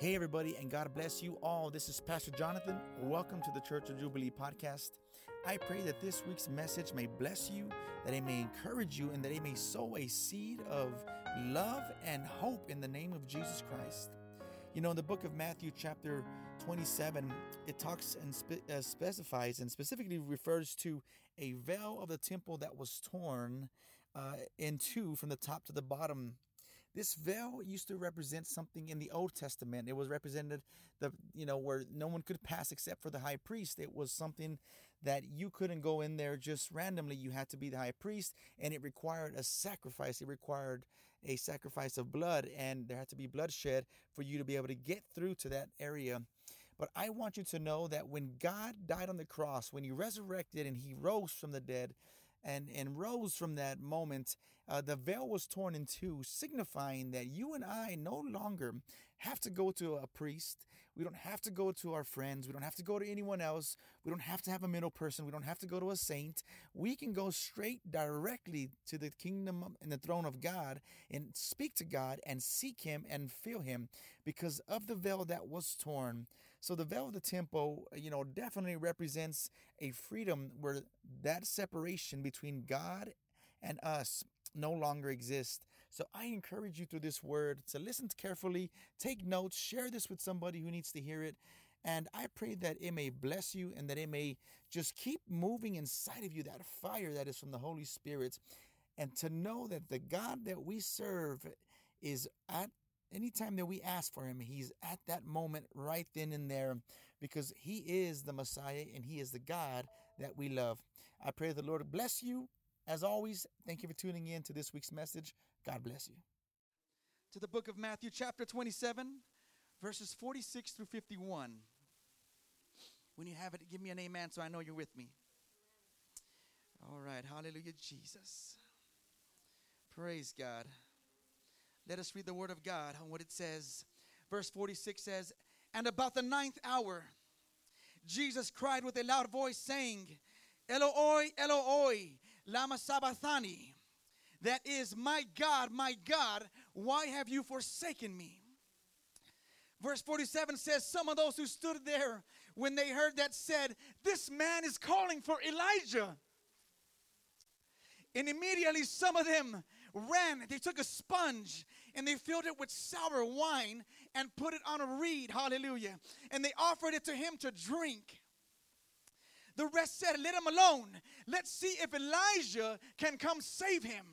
Hey, everybody, and God bless you all. This is Pastor Jonathan. Welcome to the Church of Jubilee podcast. I pray that this week's message may bless you, that it may encourage you, and that it may sow a seed of love and hope in the name of Jesus Christ. You know, in the book of Matthew, chapter 27, it talks and spe- uh, specifies and specifically refers to a veil of the temple that was torn uh, in two from the top to the bottom this veil used to represent something in the Old Testament. It was represented the you know where no one could pass except for the high priest. It was something that you couldn't go in there just randomly. You had to be the high priest, and it required a sacrifice. It required a sacrifice of blood, and there had to be bloodshed for you to be able to get through to that area. But I want you to know that when God died on the cross, when He resurrected and He rose from the dead, and, and rose from that moment, uh, the veil was torn in two, signifying that you and I no longer have to go to a priest. We don't have to go to our friends. We don't have to go to anyone else. We don't have to have a middle person. We don't have to go to a saint. We can go straight directly to the kingdom and the throne of God and speak to God and seek Him and feel Him because of the veil that was torn. So the veil of the temple, uh, you know, definitely represents a freedom where that separation between God and us no longer exists. So I encourage you through this word to listen carefully, take notes, share this with somebody who needs to hear it. And I pray that it may bless you and that it may just keep moving inside of you that fire that is from the Holy Spirit. And to know that the God that we serve is at anytime that we ask for him, he's at that moment right then and there because he is the Messiah and he is the God that we love. I pray the Lord bless you. As always, thank you for tuning in to this week's message. God bless you. To the book of Matthew, chapter 27, verses 46 through 51. When you have it, give me an amen so I know you're with me. All right. Hallelujah, Jesus. Praise God. Let us read the word of God on what it says. Verse 46 says, And about the ninth hour, Jesus cried with a loud voice, saying, Eloi, Eloi, lama sabachthani. That is, my God, my God, why have you forsaken me? Verse 47 says, Some of those who stood there when they heard that said, This man is calling for Elijah. And immediately some of them ran. They took a sponge and they filled it with sour wine and put it on a reed. Hallelujah. And they offered it to him to drink. The rest said, Let him alone. Let's see if Elijah can come save him.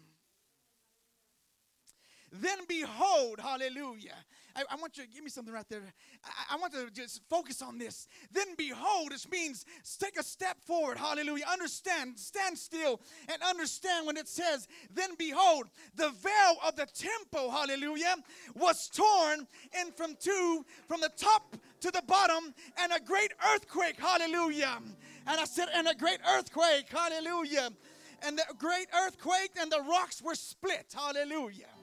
Then behold, hallelujah. I, I, want you to give me something right there. I, I, want to just focus on this. Then behold, this means take a step forward, hallelujah. Understand, stand still, and understand when it says, then behold, the veil of the temple, hallelujah, was torn in from two, from the top to the bottom, and a great earthquake, hallelujah. And I said, and a great earthquake, hallelujah. And the great earthquake, and the rocks were split, hallelujah.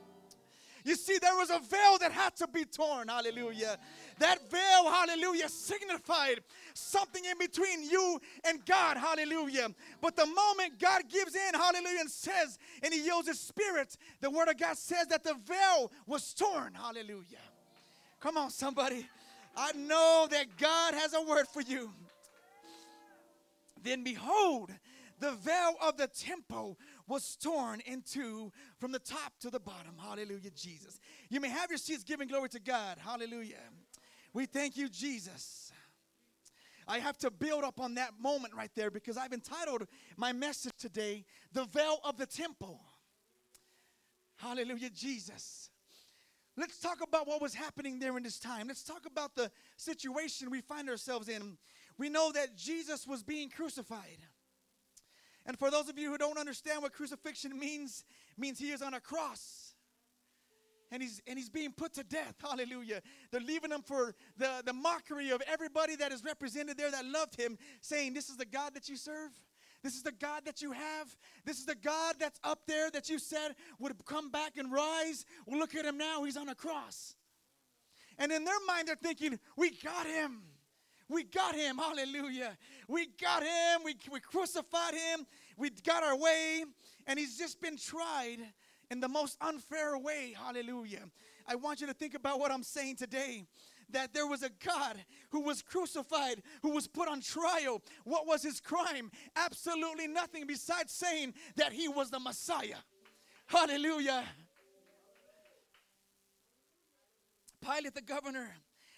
You see, there was a veil that had to be torn. Hallelujah. That veil, hallelujah, signified something in between you and God. Hallelujah. But the moment God gives in, hallelujah, and says, and He yields His Spirit, the Word of God says that the veil was torn. Hallelujah. Come on, somebody. I know that God has a word for you. Then behold, the veil of the temple was torn in two from the top to the bottom. Hallelujah, Jesus. You may have your seats giving glory to God. Hallelujah. We thank you, Jesus. I have to build up on that moment right there because I've entitled my message today, The Veil of the Temple. Hallelujah, Jesus. Let's talk about what was happening there in this time. Let's talk about the situation we find ourselves in. We know that Jesus was being crucified. And for those of you who don't understand what crucifixion means, means he is on a cross. And he's and he's being put to death. Hallelujah. They're leaving him for the, the mockery of everybody that is represented there that loved him, saying, This is the God that you serve. This is the God that you have. This is the God that's up there that you said would come back and rise. Well, look at him now. He's on a cross. And in their mind, they're thinking, We got him. We got him. Hallelujah. We got him. We, we crucified him. We got our way. And he's just been tried in the most unfair way. Hallelujah. I want you to think about what I'm saying today that there was a God who was crucified, who was put on trial. What was his crime? Absolutely nothing besides saying that he was the Messiah. Hallelujah. Pilate, the governor,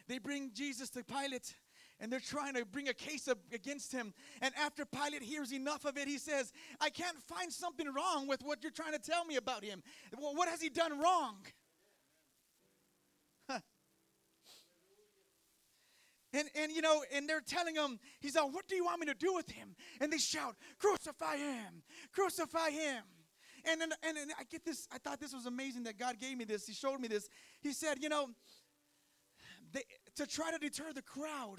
they bring Jesus to Pilate and they're trying to bring a case of, against him. And after Pilate hears enough of it, he says, I can't find something wrong with what you're trying to tell me about him. Well, what has he done wrong? And, and you know, and they're telling him, he's like, what do you want me to do with him? And they shout, crucify him, crucify him. And then, and, and I get this, I thought this was amazing that God gave me this. He showed me this. He said, you know, they, to try to deter the crowd,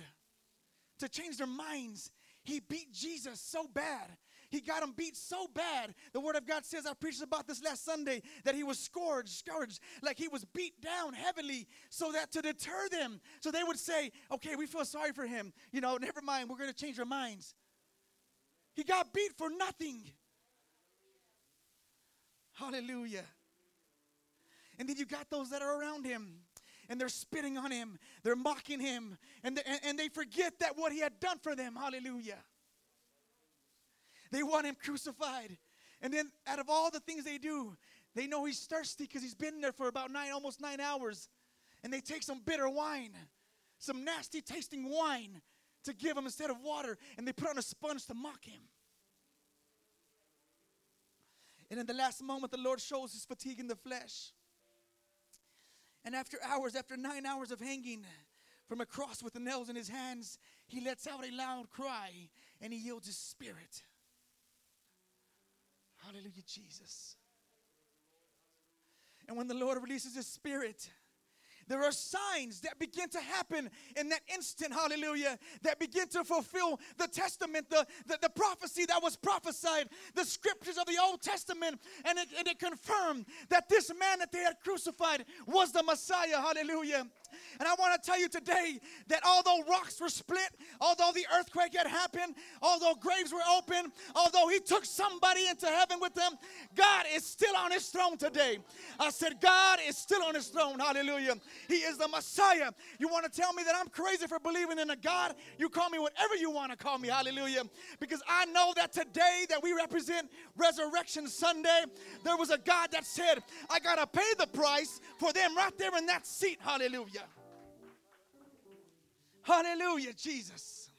to change their minds, he beat Jesus so bad. He got him beat so bad. The Word of God says, I preached about this last Sunday, that he was scourged, scourged, like he was beat down heavily, so that to deter them, so they would say, Okay, we feel sorry for him. You know, never mind, we're going to change our minds. He got beat for nothing. Hallelujah. And then you got those that are around him and they're spitting on him, they're mocking him, and, and, and they forget that what he had done for them. Hallelujah. They want him crucified. And then, out of all the things they do, they know he's thirsty because he's been there for about nine, almost nine hours. And they take some bitter wine, some nasty tasting wine to give him instead of water, and they put on a sponge to mock him. And in the last moment, the Lord shows his fatigue in the flesh. And after hours, after nine hours of hanging from a cross with the nails in his hands, he lets out a loud cry and he yields his spirit. Hallelujah, Jesus. And when the Lord releases his spirit, there are signs that begin to happen in that instant, hallelujah, that begin to fulfill the testament, the, the, the prophecy that was prophesied, the scriptures of the Old Testament, and it, and it confirmed that this man that they had crucified was the Messiah, hallelujah. And I want to tell you today that although rocks were split, although the earthquake had happened, although graves were open, although he took somebody into heaven with them, God is still on his throne today. I said, God is still on his throne. Hallelujah. He is the Messiah. You want to tell me that I'm crazy for believing in a God? You call me whatever you want to call me. Hallelujah. Because I know that today that we represent Resurrection Sunday, there was a God that said, I got to pay the price for them right there in that seat. Hallelujah. Hallelujah, Jesus.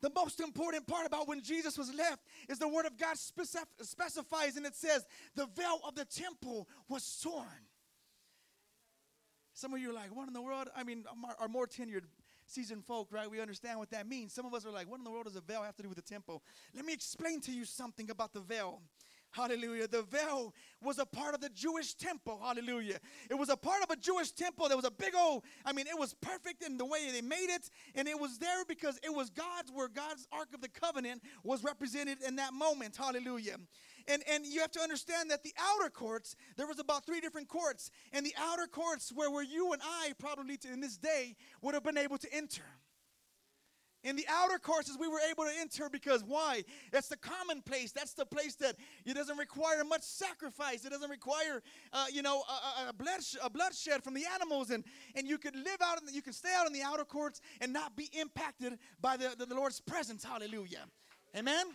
The most important part about when Jesus was left is the Word of God specif- specifies, and it says, the veil of the temple was torn. Some of you are like, what in the world? I mean, our, our more tenured seasoned folk, right? We understand what that means. Some of us are like, what in the world does a veil have to do with the temple? Let me explain to you something about the veil. Hallelujah. The veil was a part of the Jewish temple. Hallelujah. It was a part of a Jewish temple. There was a big old, I mean, it was perfect in the way they made it. And it was there because it was God's, where God's Ark of the Covenant was represented in that moment. Hallelujah. And, and you have to understand that the outer courts, there was about three different courts. And the outer courts where, where you and I probably to, in this day would have been able to enter. In the outer courses, we were able to enter because why? That's the common place. That's the place that it doesn't require much sacrifice. It doesn't require, uh, you know, a, a, blood, a bloodshed from the animals, and and you can live out, in the, you can stay out in the outer courts and not be impacted by the, the, the Lord's presence. Hallelujah, Amen.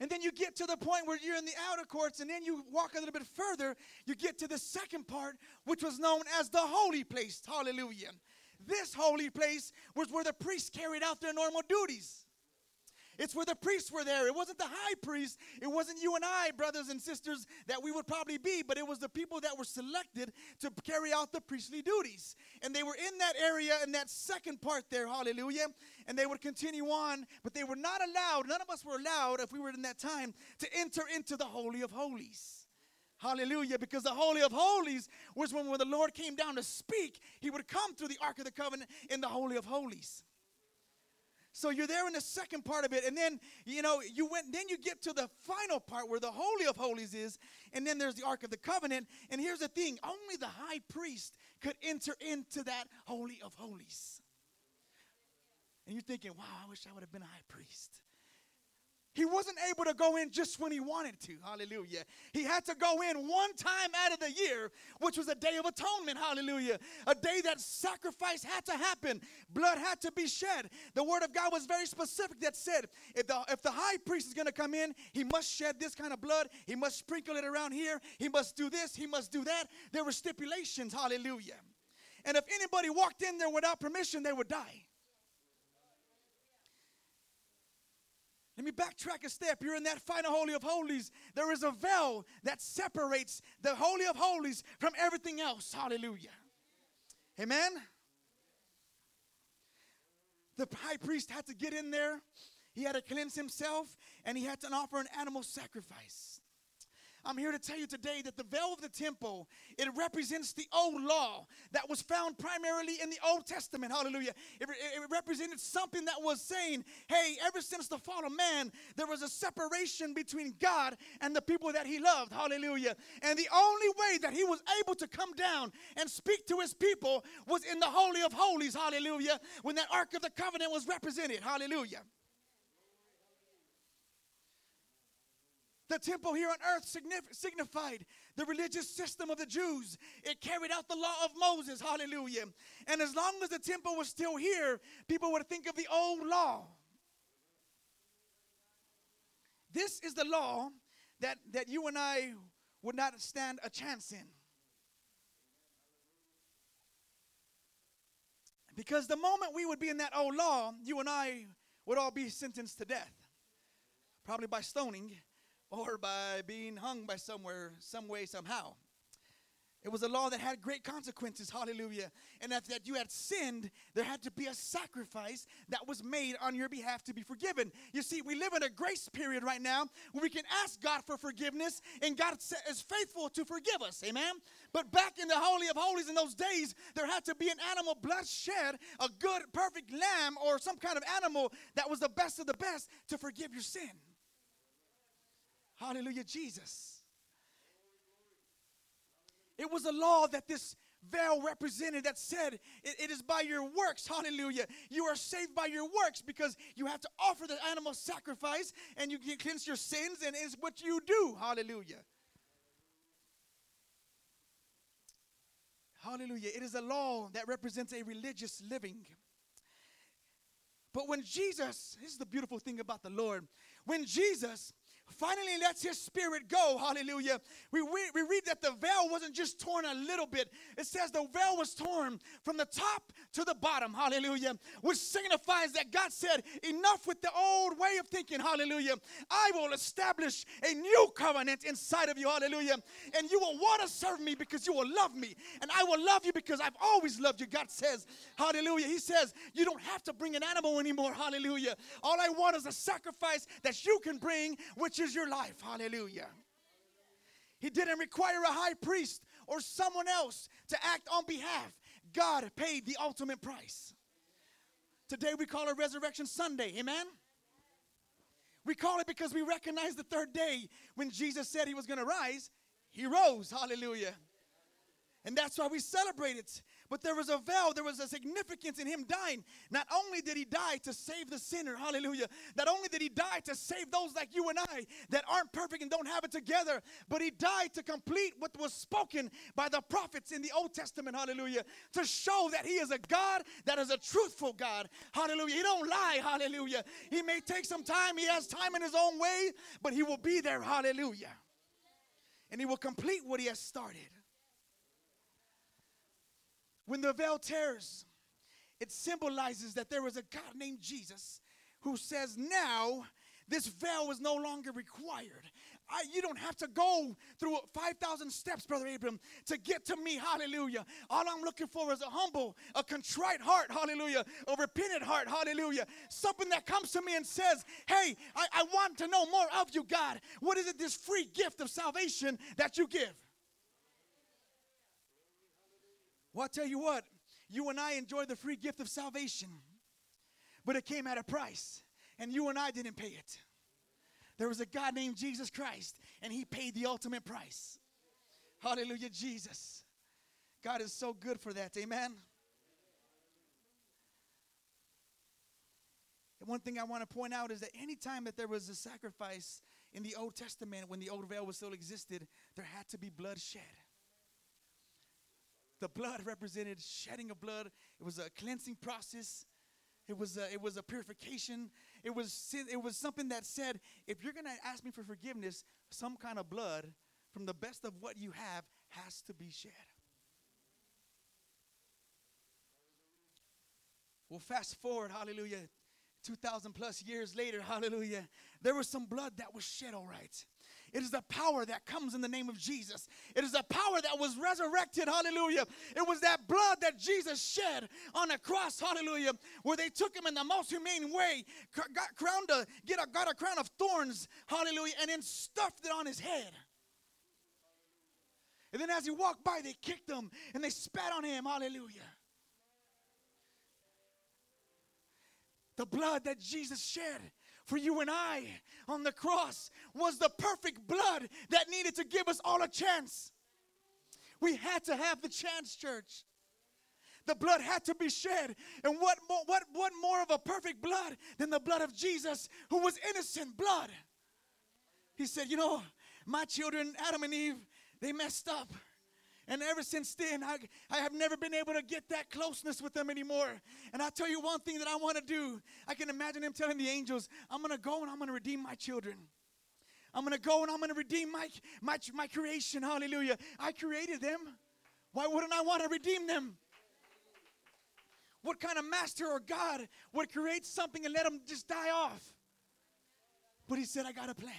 And then you get to the point where you're in the outer courts, and then you walk a little bit further. You get to the second part, which was known as the holy place. Hallelujah. This holy place was where the priests carried out their normal duties. It's where the priests were there. It wasn't the high priest. It wasn't you and I, brothers and sisters, that we would probably be, but it was the people that were selected to carry out the priestly duties. And they were in that area, in that second part there, hallelujah. And they would continue on, but they were not allowed, none of us were allowed, if we were in that time, to enter into the Holy of Holies. Hallelujah. Because the Holy of Holies was when, when the Lord came down to speak, he would come through the Ark of the Covenant in the Holy of Holies. So you're there in the second part of it, and then you know you went. Then you get to the final part where the holy of holies is, and then there's the ark of the covenant. And here's the thing: only the high priest could enter into that holy of holies. And you're thinking, "Wow, I wish I would have been a high priest." He wasn't able to go in just when he wanted to. Hallelujah. He had to go in one time out of the year, which was a day of atonement. Hallelujah. A day that sacrifice had to happen, blood had to be shed. The word of God was very specific that said if the, if the high priest is going to come in, he must shed this kind of blood, he must sprinkle it around here, he must do this, he must do that. There were stipulations. Hallelujah. And if anybody walked in there without permission, they would die. Me backtrack a step. You're in that final Holy of Holies. There is a veil that separates the Holy of Holies from everything else. Hallelujah. Amen. The high priest had to get in there, he had to cleanse himself, and he had to offer an animal sacrifice. I'm here to tell you today that the veil of the temple, it represents the old law that was found primarily in the Old Testament. Hallelujah. It, it, represented something that was saying, hey, ever since the fall of man, there was a separation between God and the people that he loved. Hallelujah. And the only way that he was able to come down and speak to his people was in the Holy of Holies. Hallelujah. When that Ark of the Covenant was represented. Hallelujah. The temple here on earth signified the religious system of the Jews. It carried out the law of Moses. Hallelujah. And as long as the temple was still here, people would think of the old law. This is the law that, that you and I would not stand a chance in. Because the moment we would be in that old law, you and I would all be sentenced to death, probably by stoning or by being hung by somewhere, some way, somehow. It was a law that had great consequences, hallelujah. And after that you had sinned, there had to be a sacrifice that was made on your behalf to be forgiven. You see, we live in a grace period right now where we can ask God for forgiveness, and God is faithful to forgive us, amen? But back in the Holy of Holies in those days, there had to be an animal blood shed, a good, perfect lamb, or some kind of animal that was the best of the best to forgive your sin. Hallelujah, Jesus. It was a law that this veil represented that said it, it is by your works hallelujah you are saved by your works because you have to offer the animal sacrifice and you can cleanse your sins and it's what you do hallelujah. Hallelujah it is a law that represents a religious living. But when jesus this is the beautiful thing about the lord. When jesus finally lets his spirit go. Hallelujah. We, we, we read that the veil wasn't just torn a little bit, it says the veil was torn from the top to the bottom. Hallelujah. Which signifies that God said, Enough with the old way of thinking. Hallelujah. I will establish a new covenant inside of you. Hallelujah. And you will want to serve me because you will love me. And I will love you because I've always loved you. God says, Hallelujah. He says, You don't have to bring an animal anymore. Hallelujah. All I want is a sacrifice that you can bring, which is your life. Hallelujah. He didn't require a high priest or someone else to act on behalf. God paid the ultimate price. Today we call it Resurrection Sunday. Amen. We call it because we recognize the third day when Jesus said he was going to rise, he rose. Hallelujah. And that's why we celebrate it. But there was a veil, there was a significance in him dying. Not only did he die to save the sinner, hallelujah. Not only did he die to save those like you and I that aren't perfect and don't have it together, but he died to complete what was spoken by the prophets in the Old Testament, hallelujah. To show that he is a God that is a truthful God, hallelujah. He don't lie, hallelujah. He may take some time, he has time in his own way, but he will be there, hallelujah. And he will complete what he has started. When the veil tears, it symbolizes that there was a God named Jesus who says, Now this veil is no longer required. I, you don't have to go through 5,000 steps, Brother Abram, to get to me. Hallelujah. All I'm looking for is a humble, a contrite heart. Hallelujah. A repentant heart. Hallelujah. Something that comes to me and says, Hey, I, I want to know more of you, God. What is it, this free gift of salvation that you give? Well, I'll tell you what, you and I enjoy the free gift of salvation, but it came at a price, and you and I didn't pay it. There was a God named Jesus Christ, and He paid the ultimate price. Hallelujah, Jesus. God is so good for that. Amen. one thing I want to point out is that anytime that there was a sacrifice in the Old Testament, when the old veil was still existed, there had to be blood shed. The blood represented shedding of blood. It was a cleansing process. It was a, it was a purification. It was sin- it was something that said, if you're gonna ask me for forgiveness, some kind of blood from the best of what you have has to be shed. Well, fast forward, hallelujah, 2,000 plus years later, hallelujah, there was some blood that was shed, all right. It is the power that comes in the name of Jesus. It is the power that was resurrected, hallelujah. It was that blood that Jesus shed on a cross, hallelujah, where they took him in the most humane way, got crowned a, get a, got a crown of thorns, hallelujah, and then stuffed it on his head. And then as he walked by, they kicked him and they spat on him, hallelujah. The blood that Jesus shed for you and I on the cross was the perfect blood that needed to give us all a chance. We had to have the chance, church. The blood had to be shed. And what more, what, what more of a perfect blood than the blood of Jesus, who was innocent blood? He said, You know, my children, Adam and Eve, they messed up. And ever since then, I, I have never been able to get that closeness with them anymore. And I'll tell you one thing that I want to do. I can imagine him telling the angels, I'm going to go and I'm going to redeem my children. I'm going to go and I'm going to redeem my, my, my creation. Hallelujah. I created them. Why wouldn't I want to redeem them? What kind of master or God would create something and let them just die off? But he said, I got a plan.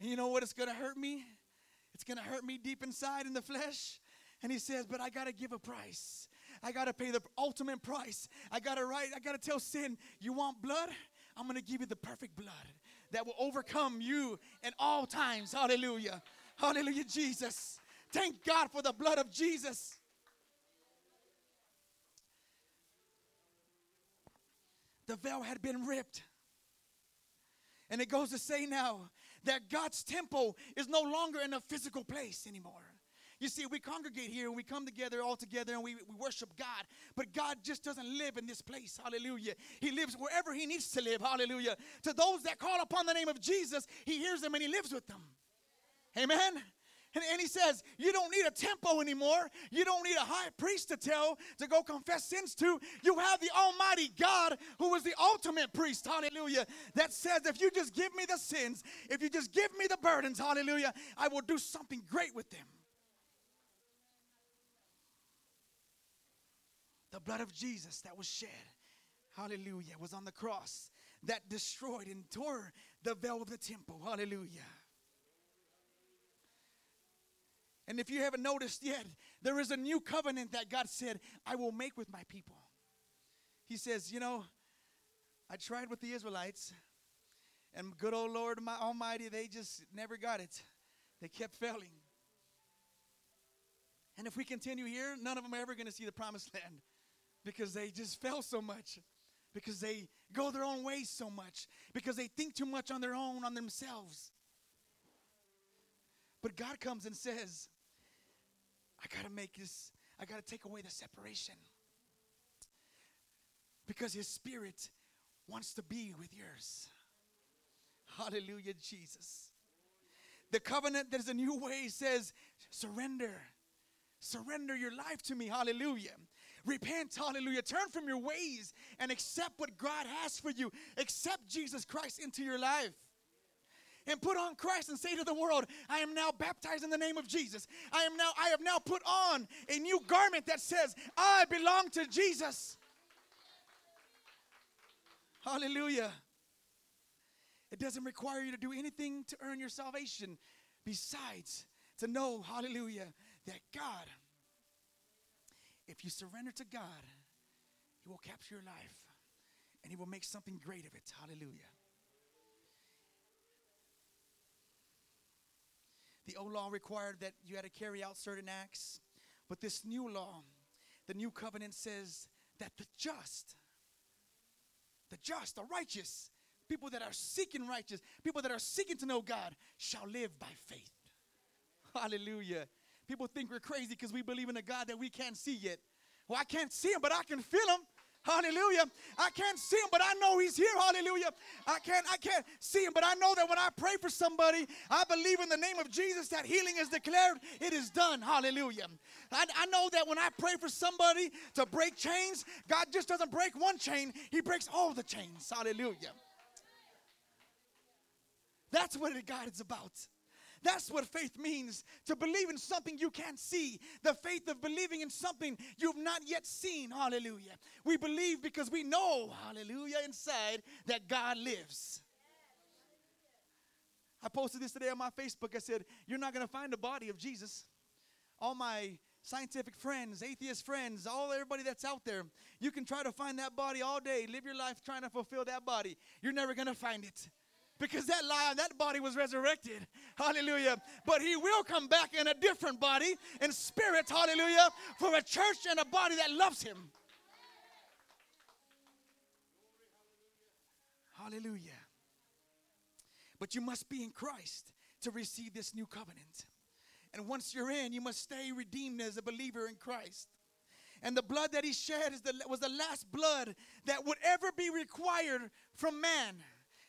And you know what? It's going to hurt me. It's going to hurt me deep inside in the flesh. And he says, But I got to give a price. I got to pay the ultimate price. I got to write, I got to tell sin, You want blood? I'm going to give you the perfect blood that will overcome you at all times. Hallelujah. Hallelujah, Jesus. Thank God for the blood of Jesus. The veil had been ripped. And it goes to say now that God's temple is no longer in a physical place anymore. You see, we congregate here and we come together all together and we, we worship God. But God just doesn't live in this place. Hallelujah. He lives wherever He needs to live. Hallelujah. To those that call upon the name of Jesus, He hears them and He lives with them. Amen. And, and he says, You don't need a temple anymore. You don't need a high priest to tell to go confess sins to. You have the Almighty God who is the ultimate priest. Hallelujah. That says, If you just give me the sins, if you just give me the burdens, hallelujah, I will do something great with them. The blood of Jesus that was shed, hallelujah, was on the cross that destroyed and tore the veil of the temple. Hallelujah. And if you haven't noticed yet, there is a new covenant that God said, I will make with my people. He says, You know, I tried with the Israelites, and good old Lord my Almighty, they just never got it. They kept failing. And if we continue here, none of them are ever going to see the promised land because they just fell so much, because they go their own ways so much, because they think too much on their own, on themselves. But God comes and says, I got to make this, I got to take away the separation. Because His Spirit wants to be with yours. Hallelujah, Jesus. The covenant, there's a new way, says, surrender. Surrender your life to me. Hallelujah. Repent, hallelujah. Turn from your ways and accept what God has for you. Accept Jesus Christ into your life and put on Christ and say to the world, I am now baptized in the name of Jesus. I am now I have now put on a new garment that says, I belong to Jesus. Hallelujah. It doesn't require you to do anything to earn your salvation besides to know, hallelujah, that God, if you surrender to God, He will capture your life and He will make something great of it. Hallelujah. The old law required that you had to carry out certain acts, but this new law, the new covenant says that the just, the just, the righteous, people that are seeking righteous, people that are seeking to know God, shall live by faith. Hallelujah. People think we're crazy because we believe in a God that we can't see yet. Well, I can't see him, but I can feel him. Hallelujah. I can't see him, but I know he's here. Hallelujah. I can't I can't see him, but I know that when I pray for somebody, I believe in the name of Jesus that healing is declared. It is done. Hallelujah. I, I know that when I pray for somebody to break chains, God just doesn't break one chain, he breaks all the chains. Hallelujah. That's what God is about. That's what faith means to believe in something you can't see. The faith of believing in something you've not yet seen. Hallelujah. We believe because we know, hallelujah, inside that God lives. I posted this today on my Facebook. I said, You're not going to find the body of Jesus. All my scientific friends, atheist friends, all everybody that's out there, you can try to find that body all day. Live your life trying to fulfill that body. You're never going to find it because that lion, that body was resurrected. Hallelujah. But he will come back in a different body in spirit. Hallelujah. For a church and a body that loves him. Hallelujah. But you must be in Christ to receive this new covenant. And once you're in, you must stay redeemed as a believer in Christ. And the blood that he shed is the, was the last blood that would ever be required from man.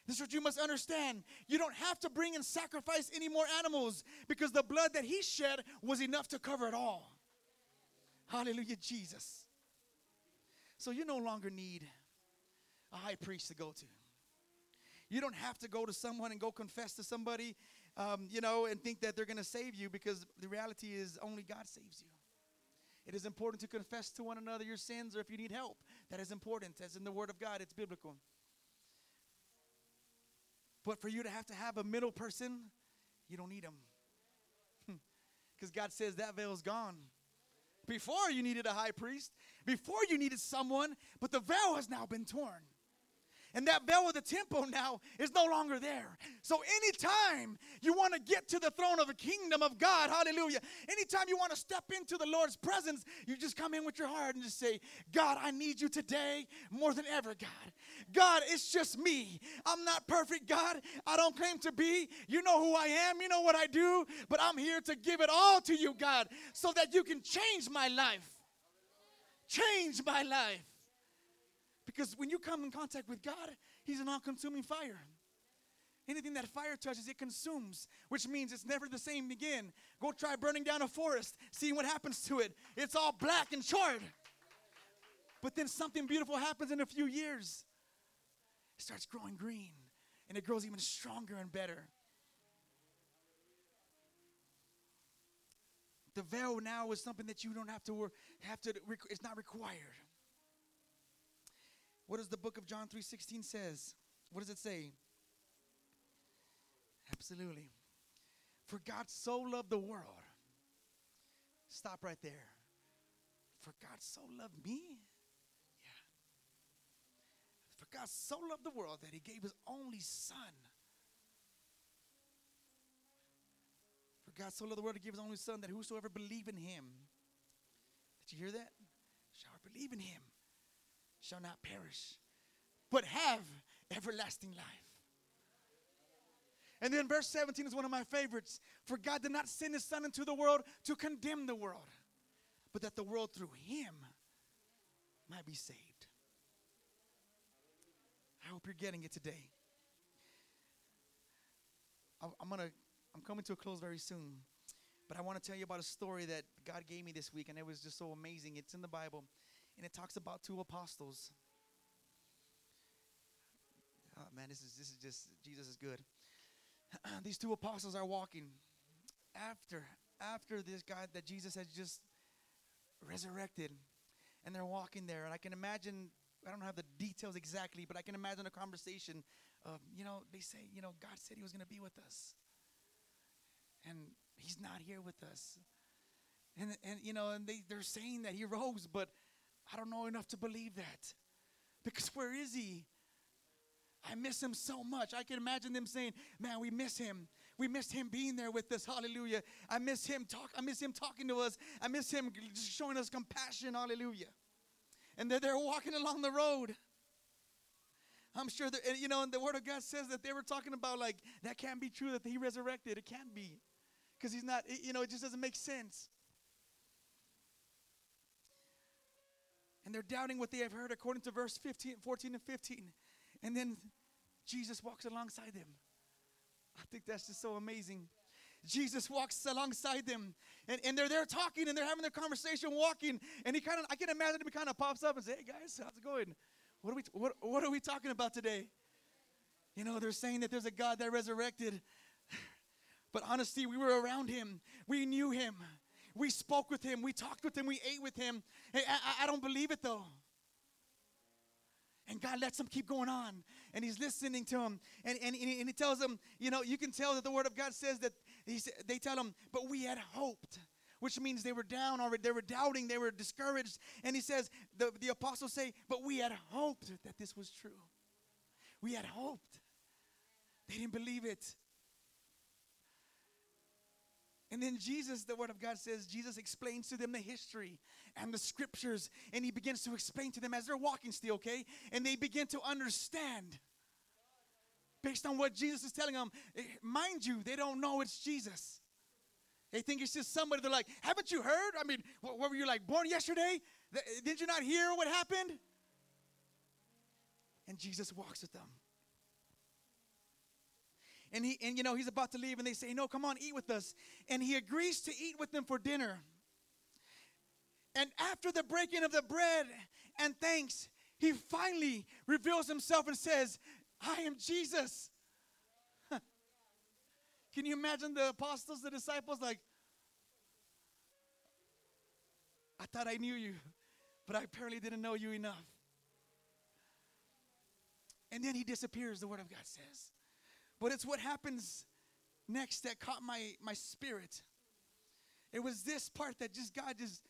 This is what you must understand. You don't have to bring and sacrifice any more animals because the blood that he shed was enough to cover it all. Hallelujah, Jesus. So you no longer need a high priest to go to. You don't have to go to someone and go confess to somebody, um, you know, and think that they're going to save you because the reality is only God saves you. It is important to confess to one another your sins or if you need help. That is important. As in the Word of God, it's biblical. But for you to have to have a middle person, you don't need them. Because God says that veil is gone. Before you needed a high priest, before you needed someone, but the veil has now been torn. And that veil of the temple now is no longer there. So anytime you want to get to the throne of the kingdom of God, hallelujah, anytime you want to step into the Lord's presence, you just come in with your heart and just say, God, I need you today more than ever, God. God, it's just me. I'm not perfect, God. I don't claim to be. You know who I am. You know what I do. But I'm here to give it all to you, God, so that you can change my life. Change my life. Because when you come in contact with God, He's an all consuming fire. Anything that fire touches, it consumes, which means it's never the same again. Go try burning down a forest, seeing what happens to it. It's all black and charred. But then something beautiful happens in a few years. It starts growing green, and it grows even stronger and better. The veil now is something that you don't have to have to. It's not required. What does the book of John 3:16 says? What does it say? Absolutely. For God so loved the world. Stop right there. For God so loved me? Yeah. For God so loved the world that he gave his only son. For God so loved the world to give his only son that whosoever believe in him. Did you hear that? Shall believe in him shall not perish, but have everlasting life. And then verse 17 is one of my favorites. For God did not send his Son into the world to condemn the world, but that the world through him might be saved. I hope you're getting it today. I'm gonna I'm coming to a close very soon. But I want to tell you about a story that God gave me this week, and it was just so amazing. It's in the Bible and it talks about two apostles. Oh man, this is this is just Jesus is good. These two apostles are walking after after this guy that Jesus has just resurrected, and they're walking there, and I can imagine. I don't have the details exactly, but I can imagine a conversation of, you know, they say, you know, God said He was going to be with us, and He's not here with us, and and you know, and they they're saying that He rose, but I don't know enough to believe that. Because where is he? I miss him so much. I can imagine them saying, "Man, we miss him. We miss him being there with us. Hallelujah. I miss him talk. I miss him talking to us. I miss him showing us compassion. Hallelujah." And they're, they're walking along the road. I'm sure that you know, and the Word of God says that they were talking about like that can't be true that He resurrected. It can't be, because He's not. You know, it just doesn't make sense. And they're doubting what they have heard according to verse 15, 14 and 15. And then Jesus walks alongside them. I think that's just so amazing. Jesus walks alongside them and, and they're there talking and they're having their conversation walking. And he kind of, I can imagine him kind of pops up and says, Hey guys, how's it going? What are we, what, what are we talking about today? You know, they're saying that there's a God that resurrected. But honestly, we were around him. We knew him. We spoke with him. We talked with him. We ate with him. Hey, I, I don't believe it though. And God lets him keep going on. And he's listening to him. And, and, and he tells him, you know, you can tell that the word of God says that he, they tell him, but we had hoped. Which means they were down already, they were doubting, they were discouraged. And he says, the, the apostles say, but we had hoped that this was true. We had hoped. They didn't believe it. And then Jesus, the Word of God says, Jesus explains to them the history and the scriptures, and He begins to explain to them as they're walking still, okay? And they begin to understand based on what Jesus is telling them. Eh, mind you, they don't know it's Jesus. They think it's just somebody. They're like, haven't you heard? I mean, what, were you like born yesterday? Did you not hear what happened? And Jesus walks with them and he and you know he's about to leave and they say no come on eat with us. And he agrees to eat with them for dinner. And after the breaking of the bread and thanks he finally reveals himself and says i am jesus. Can you imagine the apostles the disciples like i thought i knew you but i apparently didn't know you enough. And then he disappears the word of god says but it's what happens next that caught my, my spirit. It was this part that just God just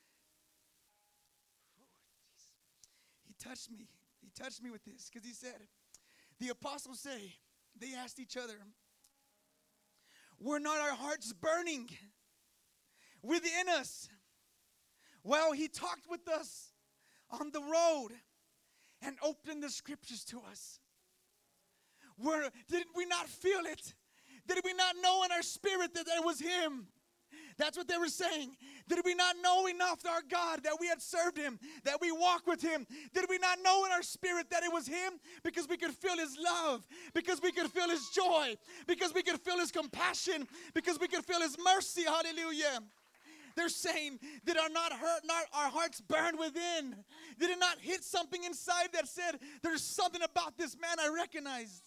He touched me. He touched me with this because he said, the apostles say, they asked each other, were not our hearts burning within us while he talked with us on the road and opened the scriptures to us? Did we not feel it? Did we not know in our spirit that it was Him? That's what they were saying. Did we not know enough our God that we had served Him, that we walk with Him? Did we not know in our spirit that it was Him? Because we could feel His love, because we could feel His joy, because we could feel His compassion, because we could feel His mercy. Hallelujah. They're saying, Did our not hurt, not our hearts burn within? Did it not hit something inside that said, There's something about this man I recognized?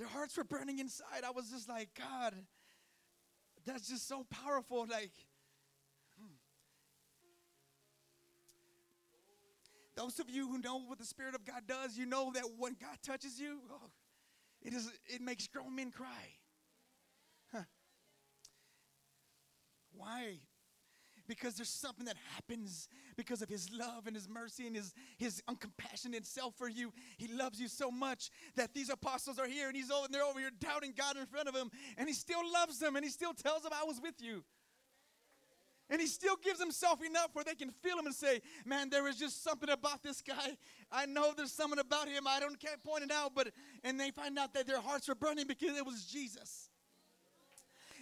Their hearts were burning inside. I was just like, God, that's just so powerful. Like, hmm. those of you who know what the Spirit of God does, you know that when God touches you, oh, it is it makes grown men cry. Huh. Why? Because there's something that happens because of his love and his mercy and his, his uncompassionate self for you. He loves you so much that these apostles are here and he's over, and they're over here doubting God in front of him, and he still loves them and he still tells them, I was with you. And he still gives himself enough where they can feel him and say, Man, there is just something about this guy. I know there's something about him. I don't can't point it out, but and they find out that their hearts are burning because it was Jesus.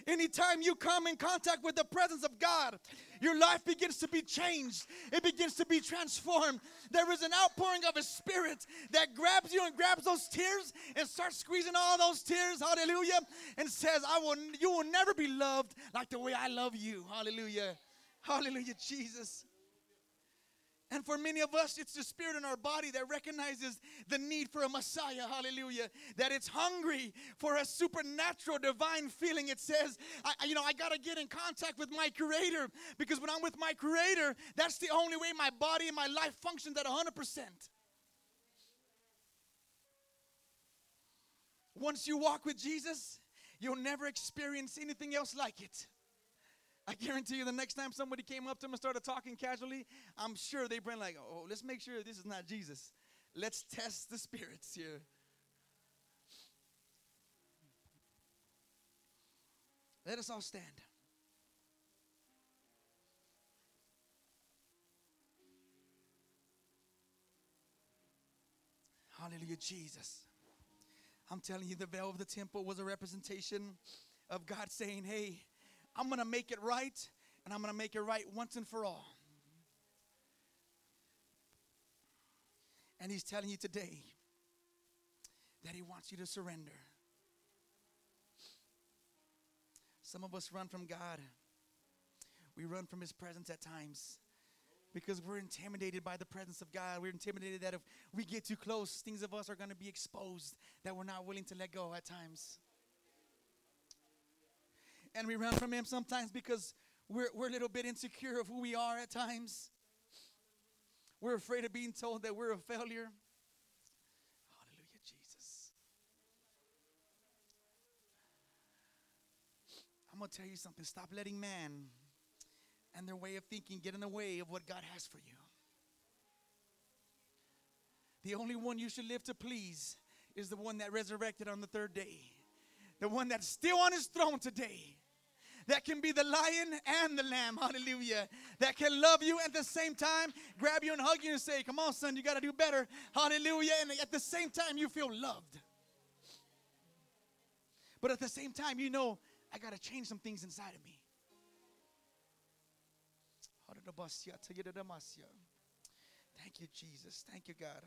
Anytime you come in contact with the presence of God, your life begins to be changed. It begins to be transformed. There is an outpouring of a spirit that grabs you and grabs those tears and starts squeezing all those tears, hallelujah, and says, I will you will never be loved like the way I love you. Hallelujah. Hallelujah, Jesus. And for many of us, it's the spirit in our body that recognizes the need for a Messiah. Hallelujah. That it's hungry for a supernatural divine feeling. It says, I, you know, I got to get in contact with my Creator because when I'm with my Creator, that's the only way my body and my life functions at 100%. Once you walk with Jesus, you'll never experience anything else like it. I guarantee you the next time somebody came up to him and started talking casually, I'm sure they'd been like, oh, let's make sure this is not Jesus. Let's test the spirits here. Let us all stand. Hallelujah, Jesus. I'm telling you, the veil of the temple was a representation of God saying, Hey, I'm going to make it right and I'm going to make it right once and for all. And He's telling you today that He wants you to surrender. Some of us run from God, we run from His presence at times because we're intimidated by the presence of God. We're intimidated that if we get too close, things of us are going to be exposed that we're not willing to let go at times. And we run from Him sometimes because we're, we're a little bit insecure of who we are at times. We're afraid of being told that we're a failure. Hallelujah, Jesus. I'm going to tell you something. Stop letting man and their way of thinking get in the way of what God has for you. The only one you should live to please is the one that resurrected on the third day, the one that's still on his throne today. That can be the lion and the lamb, hallelujah. That can love you at the same time, grab you and hug you and say, Come on, son, you got to do better, hallelujah. And at the same time, you feel loved. But at the same time, you know, I got to change some things inside of me. Thank you, Jesus. Thank you, God.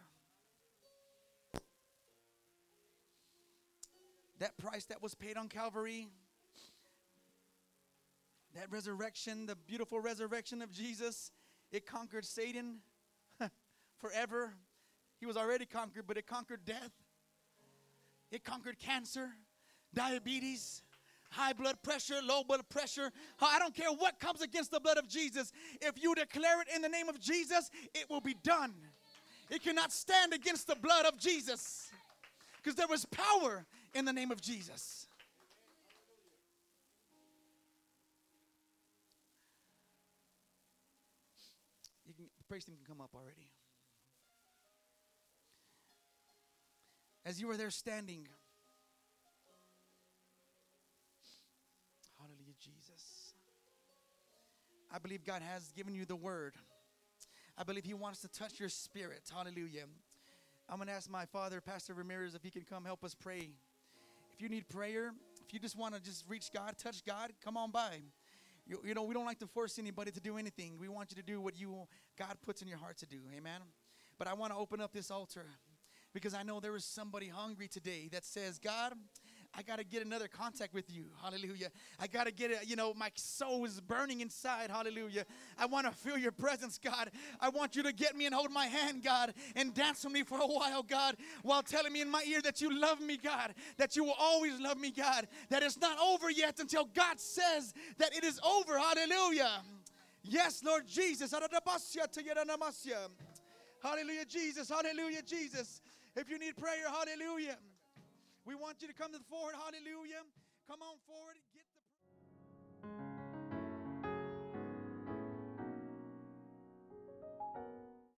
That price that was paid on Calvary, that resurrection, the beautiful resurrection of Jesus, it conquered Satan forever. He was already conquered, but it conquered death. It conquered cancer, diabetes, high blood pressure, low blood pressure. I don't care what comes against the blood of Jesus. If you declare it in the name of Jesus, it will be done. It cannot stand against the blood of Jesus because there was power in the name of Jesus. Praise team can come up already. As you were there standing, hallelujah, Jesus. I believe God has given you the word. I believe He wants to touch your spirit. Hallelujah. I'm going to ask my father, Pastor Ramirez, if he can come help us pray. If you need prayer, if you just want to just reach God, touch God, come on by. You, you, know, we don't like to force anybody to do anything. We want you to do what you God puts in your heart to do. Amen. But I want to open up this altar because I know there is somebody hungry today that says, God, I got to get another contact with you. Hallelujah. I got to get it. You know, my soul is burning inside. Hallelujah. I want to feel your presence, God. I want you to get me and hold my hand, God, and dance with me for a while, God, while telling me in my ear that you love me, God, that you will always love me, God, that it's not over yet until God says that it is over. Hallelujah. Yes, Lord Jesus. Hallelujah, Jesus. Hallelujah, Jesus. If you need prayer, hallelujah. We want you to come to the forward. Hallelujah. Come on forward.